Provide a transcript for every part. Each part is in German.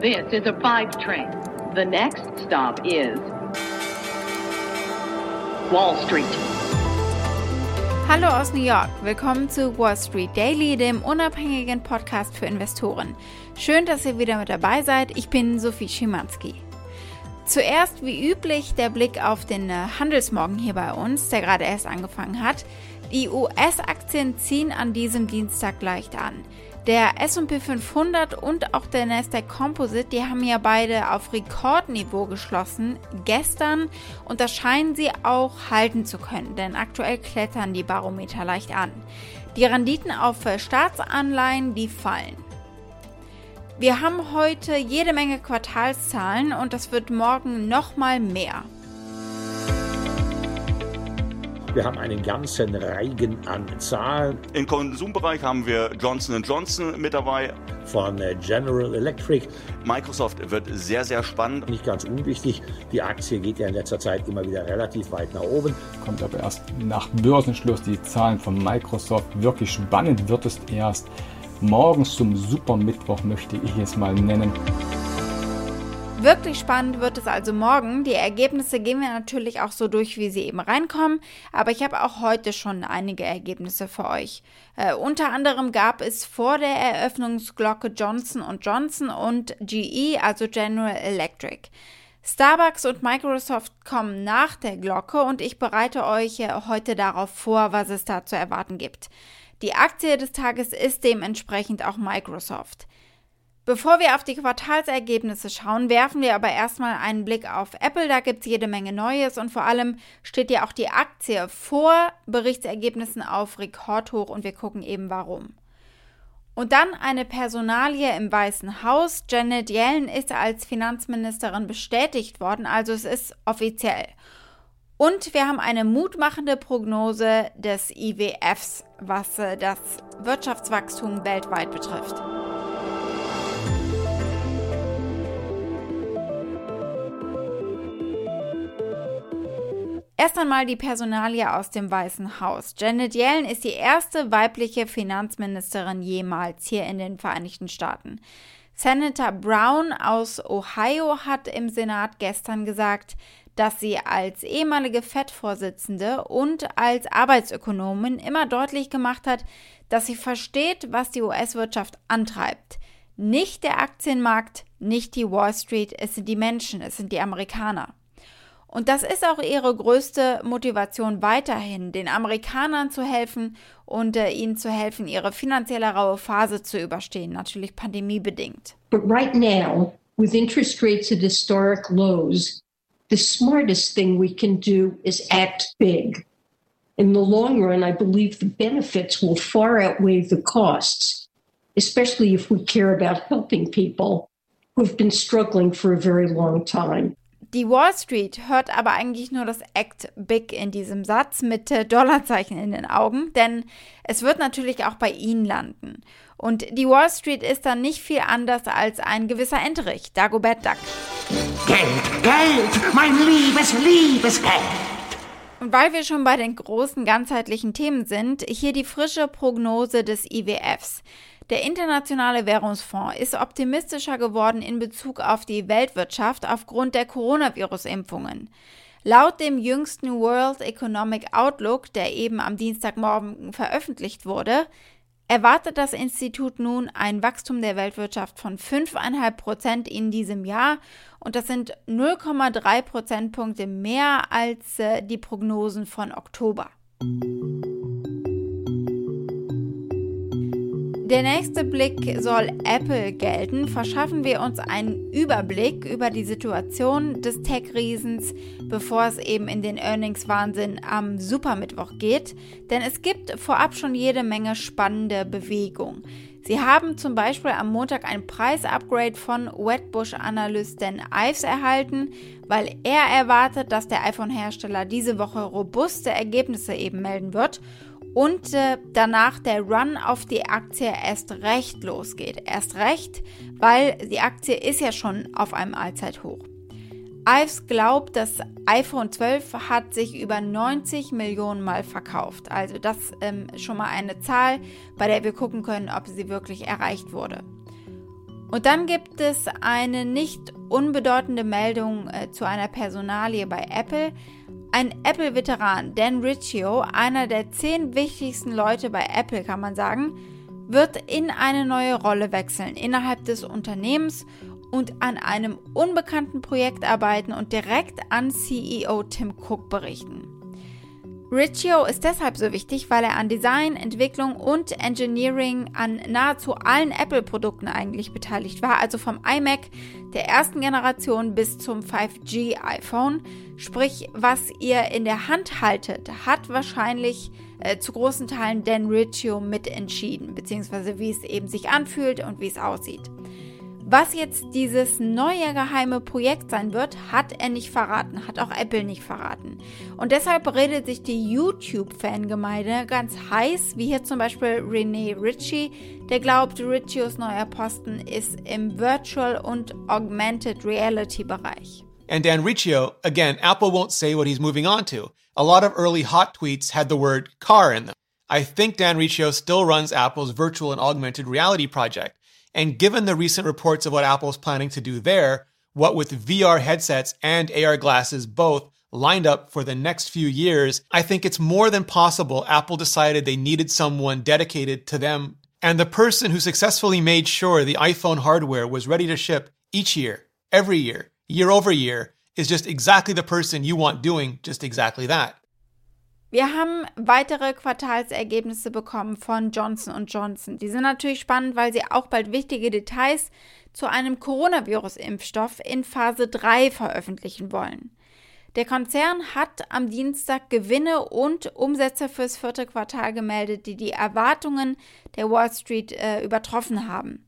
This is a five train. The next stop is Wall Street. Hallo aus New York, willkommen zu Wall Street Daily, dem unabhängigen Podcast für Investoren. Schön, dass ihr wieder mit dabei seid. Ich bin Sophie Schimanski. Zuerst wie üblich der Blick auf den äh, Handelsmorgen hier bei uns, der gerade erst angefangen hat. Die US-Aktien ziehen an diesem Dienstag leicht an. Der S&P 500 und auch der Nasdaq Composite, die haben ja beide auf Rekordniveau geschlossen gestern und das scheinen sie auch halten zu können, denn aktuell klettern die Barometer leicht an. Die Renditen auf Staatsanleihen, die fallen. Wir haben heute jede Menge Quartalszahlen und das wird morgen nochmal mehr. Wir haben einen ganzen Reigen an Zahlen. Im Konsumbereich haben wir Johnson Johnson mit dabei. Von äh, General Electric. Microsoft wird sehr, sehr spannend. Nicht ganz unwichtig, die Aktie geht ja in letzter Zeit immer wieder relativ weit nach oben. Kommt aber erst nach Börsenschluss die Zahlen von Microsoft. Wirklich spannend wird es erst morgens zum Supermittwoch, möchte ich es mal nennen. Wirklich spannend wird es also morgen. Die Ergebnisse gehen wir natürlich auch so durch, wie sie eben reinkommen. Aber ich habe auch heute schon einige Ergebnisse für euch. Äh, unter anderem gab es vor der Eröffnungsglocke Johnson Johnson und GE, also General Electric. Starbucks und Microsoft kommen nach der Glocke und ich bereite euch äh, heute darauf vor, was es da zu erwarten gibt. Die Aktie des Tages ist dementsprechend auch Microsoft. Bevor wir auf die Quartalsergebnisse schauen, werfen wir aber erstmal einen Blick auf Apple. Da gibt es jede Menge Neues und vor allem steht ja auch die Aktie vor Berichtsergebnissen auf Rekordhoch und wir gucken eben warum. Und dann eine Personalie im Weißen Haus. Janet Yellen ist als Finanzministerin bestätigt worden, also es ist offiziell. Und wir haben eine mutmachende Prognose des IWFs, was äh, das Wirtschaftswachstum weltweit betrifft. Erst einmal die Personalie aus dem Weißen Haus. Janet Yellen ist die erste weibliche Finanzministerin jemals hier in den Vereinigten Staaten. Senator Brown aus Ohio hat im Senat gestern gesagt, dass sie als ehemalige FED-Vorsitzende und als Arbeitsökonomin immer deutlich gemacht hat, dass sie versteht, was die US-Wirtschaft antreibt. Nicht der Aktienmarkt, nicht die Wall Street, es sind die Menschen, es sind die Amerikaner. Und das ist auch ihre größte Motivation weiterhin, den Amerikanern zu helfen und äh, ihnen zu helfen, ihre finanzielle raue Phase zu überstehen, natürlich pandemiebedingt. But right now, with interest rates at historic lows, the smartest thing we can do is act big. In the long run, I believe the benefits will far outweigh the costs, especially if we care about helping people who have been struggling for a very long time. Die Wall Street hört aber eigentlich nur das Act Big in diesem Satz mit äh, Dollarzeichen in den Augen, denn es wird natürlich auch bei ihnen landen. Und die Wall Street ist dann nicht viel anders als ein gewisser Enterich, Dagobert Duck. Geld, Geld, mein liebes, liebes Geld. Und weil wir schon bei den großen ganzheitlichen Themen sind, hier die frische Prognose des IWFs. Der Internationale Währungsfonds ist optimistischer geworden in Bezug auf die Weltwirtschaft aufgrund der Coronavirus-Impfungen. Laut dem jüngsten World Economic Outlook, der eben am Dienstagmorgen veröffentlicht wurde, erwartet das Institut nun ein Wachstum der Weltwirtschaft von 5,5 Prozent in diesem Jahr und das sind 0,3 Prozentpunkte mehr als äh, die Prognosen von Oktober. Der nächste Blick soll Apple gelten. Verschaffen wir uns einen Überblick über die Situation des Tech-Riesens, bevor es eben in den Earnings-Wahnsinn am Supermittwoch geht. Denn es gibt vorab schon jede Menge spannende Bewegung. Sie haben zum Beispiel am Montag ein Preisupgrade von Wetbush-Analystin Ives erhalten, weil er erwartet, dass der iPhone-Hersteller diese Woche robuste Ergebnisse eben melden wird und äh, danach der Run auf die Aktie erst recht losgeht. Erst recht, weil die Aktie ist ja schon auf einem Allzeithoch. Ives glaubt, das iPhone 12 hat sich über 90 Millionen Mal verkauft. Also das ähm, schon mal eine Zahl, bei der wir gucken können, ob sie wirklich erreicht wurde. Und dann gibt es eine nicht unbedeutende Meldung äh, zu einer Personalie bei Apple. Ein Apple-Veteran, Dan Riccio, einer der zehn wichtigsten Leute bei Apple, kann man sagen, wird in eine neue Rolle wechseln innerhalb des Unternehmens und an einem unbekannten Projekt arbeiten und direkt an CEO Tim Cook berichten. Riccio ist deshalb so wichtig, weil er an Design, Entwicklung und Engineering an nahezu allen Apple-Produkten eigentlich beteiligt war, also vom iMac der ersten Generation bis zum 5G iPhone. Sprich, was ihr in der Hand haltet, hat wahrscheinlich äh, zu großen Teilen Dan Riccio mitentschieden, beziehungsweise wie es eben sich anfühlt und wie es aussieht. Was jetzt dieses neue geheime Projekt sein wird, hat er nicht verraten, hat auch Apple nicht verraten. Und deshalb redet sich die YouTube-Fangemeinde ganz heiß, wie hier zum Beispiel René Ritchie, der glaubt, Ritchios neuer Posten ist im Virtual und Augmented Reality Bereich. And Dan Riccio, again, Apple won't say what he's moving on to. A lot of early hot tweets had the word car in them. I think Dan Riccio still runs Apple's virtual and augmented reality project. And given the recent reports of what Apple's planning to do there, what with VR headsets and AR glasses both lined up for the next few years, I think it's more than possible Apple decided they needed someone dedicated to them. And the person who successfully made sure the iPhone hardware was ready to ship each year, every year, year over year, is just exactly the person you want doing just exactly that. Wir haben weitere Quartalsergebnisse bekommen von Johnson Johnson. Die sind natürlich spannend, weil sie auch bald wichtige Details zu einem Coronavirus-Impfstoff in Phase 3 veröffentlichen wollen. Der Konzern hat am Dienstag Gewinne und Umsätze fürs vierte Quartal gemeldet, die die Erwartungen der Wall Street äh, übertroffen haben.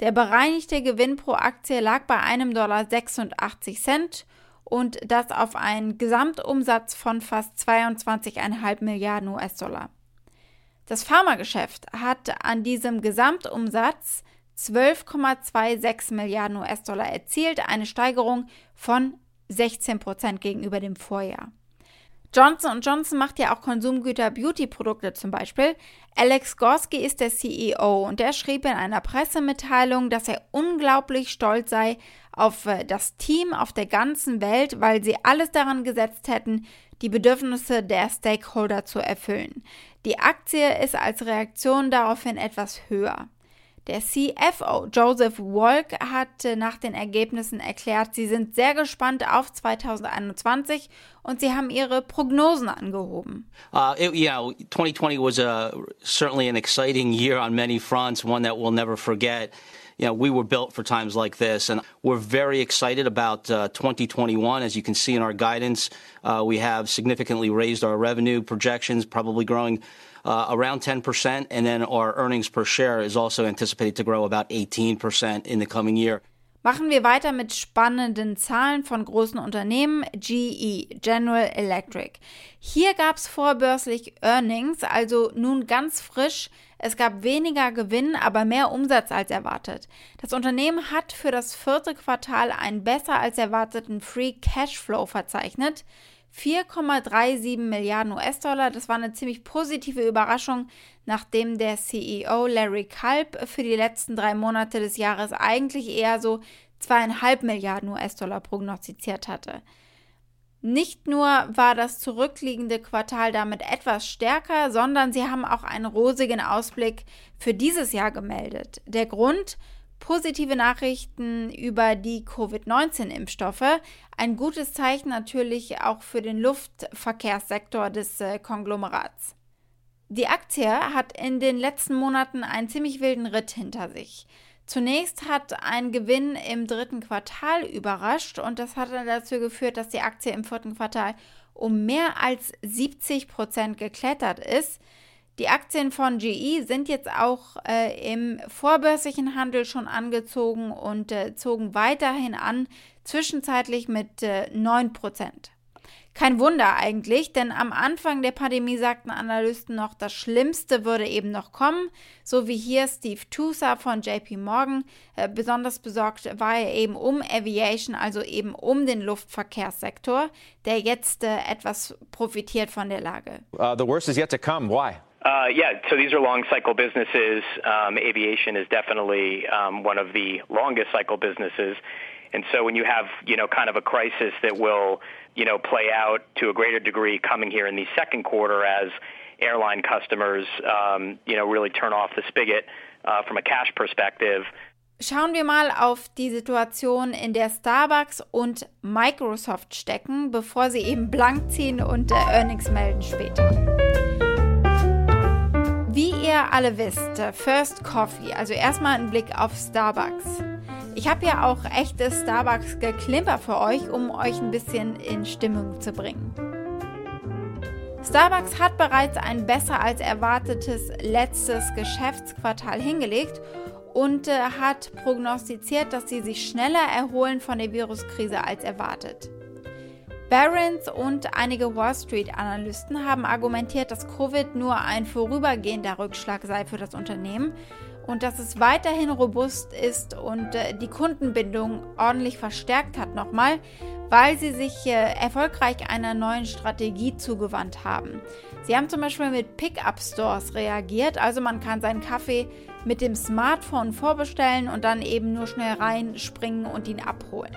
Der bereinigte Gewinn pro Aktie lag bei einem Dollar 86 Cent und das auf einen Gesamtumsatz von fast 22,5 Milliarden US-Dollar. Das Pharmageschäft hat an diesem Gesamtumsatz 12,26 Milliarden US-Dollar erzielt, eine Steigerung von 16 Prozent gegenüber dem Vorjahr. Johnson Johnson macht ja auch Konsumgüter, Beauty-Produkte zum Beispiel. Alex Gorski ist der CEO und der schrieb in einer Pressemitteilung, dass er unglaublich stolz sei auf äh, das Team auf der ganzen Welt, weil sie alles daran gesetzt hätten, die Bedürfnisse der Stakeholder zu erfüllen. Die Aktie ist als Reaktion daraufhin etwas höher. Der CFO Joseph Wolk hat nach den Ergebnissen erklärt, sie sind sehr gespannt auf 2021 und sie haben ihre Prognosen angehoben. Uh, it, you know, 2020 was a, certainly an exciting year on many fronts, one that we'll never forget. You know, we were built for times like this, and we're very excited about uh, 2021. As you can see in our guidance, uh, we have significantly raised our revenue projections, probably growing uh, around 10%, and then our earnings per share is also anticipated to grow about 18% in the coming year. Machen wir weiter mit spannenden Zahlen von großen Unternehmen. GE, General Electric. Hier gab es vorbörslich Earnings, also nun ganz frisch. Es gab weniger Gewinn, aber mehr Umsatz als erwartet. Das Unternehmen hat für das vierte Quartal einen besser als erwarteten Free Cashflow verzeichnet. 4,37 Milliarden US-Dollar. Das war eine ziemlich positive Überraschung, nachdem der CEO Larry Culp für die letzten drei Monate des Jahres eigentlich eher so zweieinhalb Milliarden US-Dollar prognostiziert hatte. Nicht nur war das zurückliegende Quartal damit etwas stärker, sondern sie haben auch einen rosigen Ausblick für dieses Jahr gemeldet. Der Grund, positive Nachrichten über die Covid-19-Impfstoffe. Ein gutes Zeichen natürlich auch für den Luftverkehrssektor des äh, Konglomerats. Die Aktie hat in den letzten Monaten einen ziemlich wilden Ritt hinter sich. Zunächst hat ein Gewinn im dritten Quartal überrascht und das hat dann dazu geführt, dass die Aktie im vierten Quartal um mehr als 70 Prozent geklettert ist. Die Aktien von GE sind jetzt auch äh, im vorbörslichen Handel schon angezogen und äh, zogen weiterhin an, zwischenzeitlich mit äh, 9%. Kein Wunder eigentlich, denn am Anfang der Pandemie sagten Analysten noch, das Schlimmste würde eben noch kommen, so wie hier Steve Tusa von JP Morgan. Äh, besonders besorgt war er eben um Aviation, also eben um den Luftverkehrssektor, der jetzt äh, etwas profitiert von der Lage. Uh, the worst is yet to come. Why? Uh, yeah, so these are long cycle businesses. Um, aviation is definitely um, one of the longest cycle businesses. And so when you have, you know, kind of a crisis that will, you know, play out to a greater degree coming here in the second quarter as airline customers, um, you know, really turn off the spigot uh, from a cash perspective. Schauen wir mal auf die Situation, in der Starbucks und Microsoft stecken, bevor sie eben blank ziehen und äh, Earnings melden später. Wie ihr alle wisst, First Coffee, also erstmal ein Blick auf Starbucks. Ich habe ja auch echtes Starbucks-Geklimper für euch, um euch ein bisschen in Stimmung zu bringen. Starbucks hat bereits ein besser als erwartetes letztes Geschäftsquartal hingelegt und äh, hat prognostiziert, dass sie sich schneller erholen von der Viruskrise als erwartet. Barron's und einige Wall Street-Analysten haben argumentiert, dass Covid nur ein vorübergehender Rückschlag sei für das Unternehmen und dass es weiterhin robust ist und äh, die Kundenbindung ordentlich verstärkt hat nochmal, weil sie sich äh, erfolgreich einer neuen Strategie zugewandt haben. Sie haben zum Beispiel mit Pickup-Stores reagiert, also man kann seinen Kaffee mit dem Smartphone vorbestellen und dann eben nur schnell reinspringen und ihn abholen.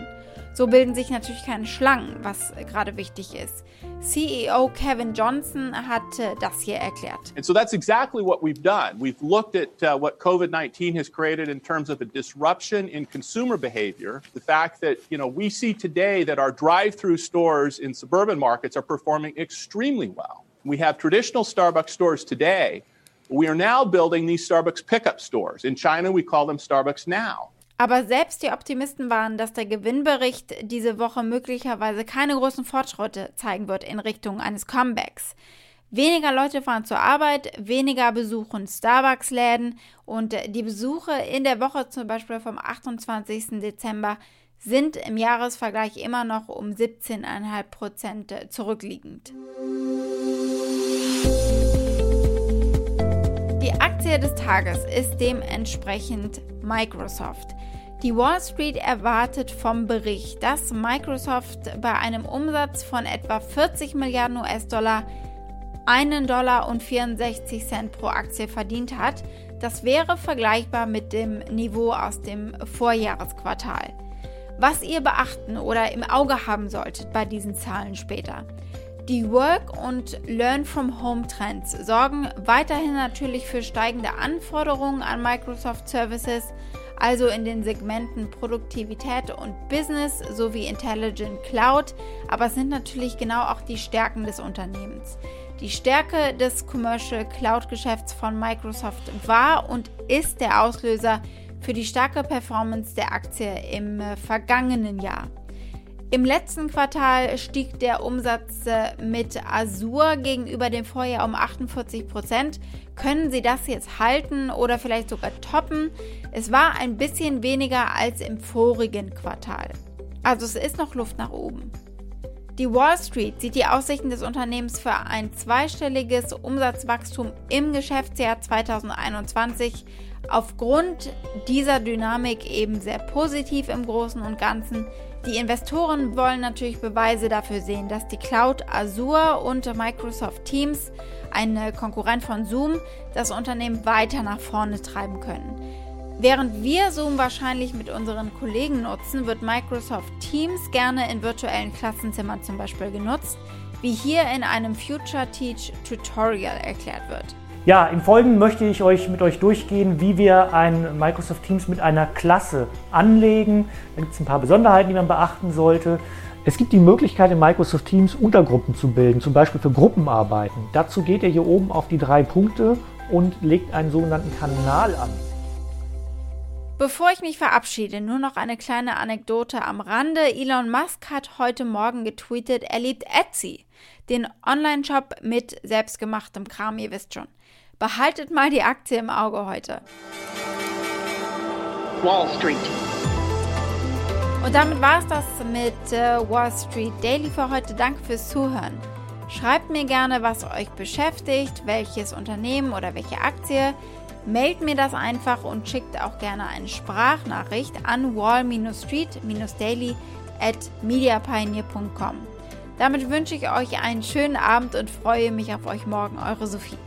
So bilden sich natürlich keine Schlangen, was gerade wichtig ist. CEO Kevin Johnson hat äh, das hier erklärt. And so that's exactly what we've done. We've looked at uh, what COVID-19 has created in terms of a disruption in consumer behavior. The fact that, you know, we see today that our drive-through stores in suburban markets are performing extremely well. We have traditional Starbucks stores today. We are now building these Starbucks pickup stores. In China, we call them Starbucks Now. Aber selbst die Optimisten waren, dass der Gewinnbericht diese Woche möglicherweise keine großen Fortschritte zeigen wird in Richtung eines Comebacks. Weniger Leute fahren zur Arbeit, weniger besuchen Starbucks-Läden und die Besuche in der Woche zum Beispiel vom 28. Dezember sind im Jahresvergleich immer noch um 17,5 Prozent zurückliegend. Die Aktie des Tages ist dementsprechend Microsoft. Die Wall Street erwartet vom Bericht, dass Microsoft bei einem Umsatz von etwa 40 Milliarden US-Dollar 1 Dollar und 64 Cent pro Aktie verdient hat. Das wäre vergleichbar mit dem Niveau aus dem Vorjahresquartal. Was ihr beachten oder im Auge haben solltet bei diesen Zahlen später. Die Work- und Learn-from-Home-Trends sorgen weiterhin natürlich für steigende Anforderungen an Microsoft Services, also in den Segmenten Produktivität und Business sowie Intelligent Cloud, aber es sind natürlich genau auch die Stärken des Unternehmens. Die Stärke des Commercial Cloud Geschäfts von Microsoft war und ist der Auslöser für die starke Performance der Aktie im äh, vergangenen Jahr. Im letzten Quartal stieg der Umsatz äh, mit Azure gegenüber dem Vorjahr um 48 Prozent. Können Sie das jetzt halten oder vielleicht sogar toppen? Es war ein bisschen weniger als im vorigen Quartal. Also es ist noch Luft nach oben. Die Wall Street sieht die Aussichten des Unternehmens für ein zweistelliges Umsatzwachstum im Geschäftsjahr 2021 aufgrund dieser Dynamik eben sehr positiv im Großen und Ganzen. Die Investoren wollen natürlich Beweise dafür sehen, dass die Cloud Azure und Microsoft Teams, ein Konkurrent von Zoom, das Unternehmen weiter nach vorne treiben können. Während wir Zoom wahrscheinlich mit unseren Kollegen nutzen, wird Microsoft Teams gerne in virtuellen Klassenzimmern zum Beispiel genutzt, wie hier in einem Future Teach Tutorial erklärt wird. Ja, im Folgenden möchte ich euch mit euch durchgehen, wie wir ein Microsoft Teams mit einer Klasse anlegen. Da gibt es ein paar Besonderheiten, die man beachten sollte. Es gibt die Möglichkeit, in Microsoft Teams Untergruppen zu bilden, zum Beispiel für Gruppenarbeiten. Dazu geht ihr hier oben auf die drei Punkte und legt einen sogenannten Kanal an. Bevor ich mich verabschiede, nur noch eine kleine Anekdote am Rande. Elon Musk hat heute Morgen getweetet, er liebt Etsy, den Online-Shop mit selbstgemachtem Kram, ihr wisst schon. Behaltet mal die Aktie im Auge heute. Wall Street. Und damit war es das mit äh, Wall Street Daily für heute. Danke fürs Zuhören. Schreibt mir gerne, was euch beschäftigt, welches Unternehmen oder welche Aktie. Mailt mir das einfach und schickt auch gerne eine Sprachnachricht an wall-street-daily at mediapioneer.com. Damit wünsche ich euch einen schönen Abend und freue mich auf euch morgen. Eure Sophie.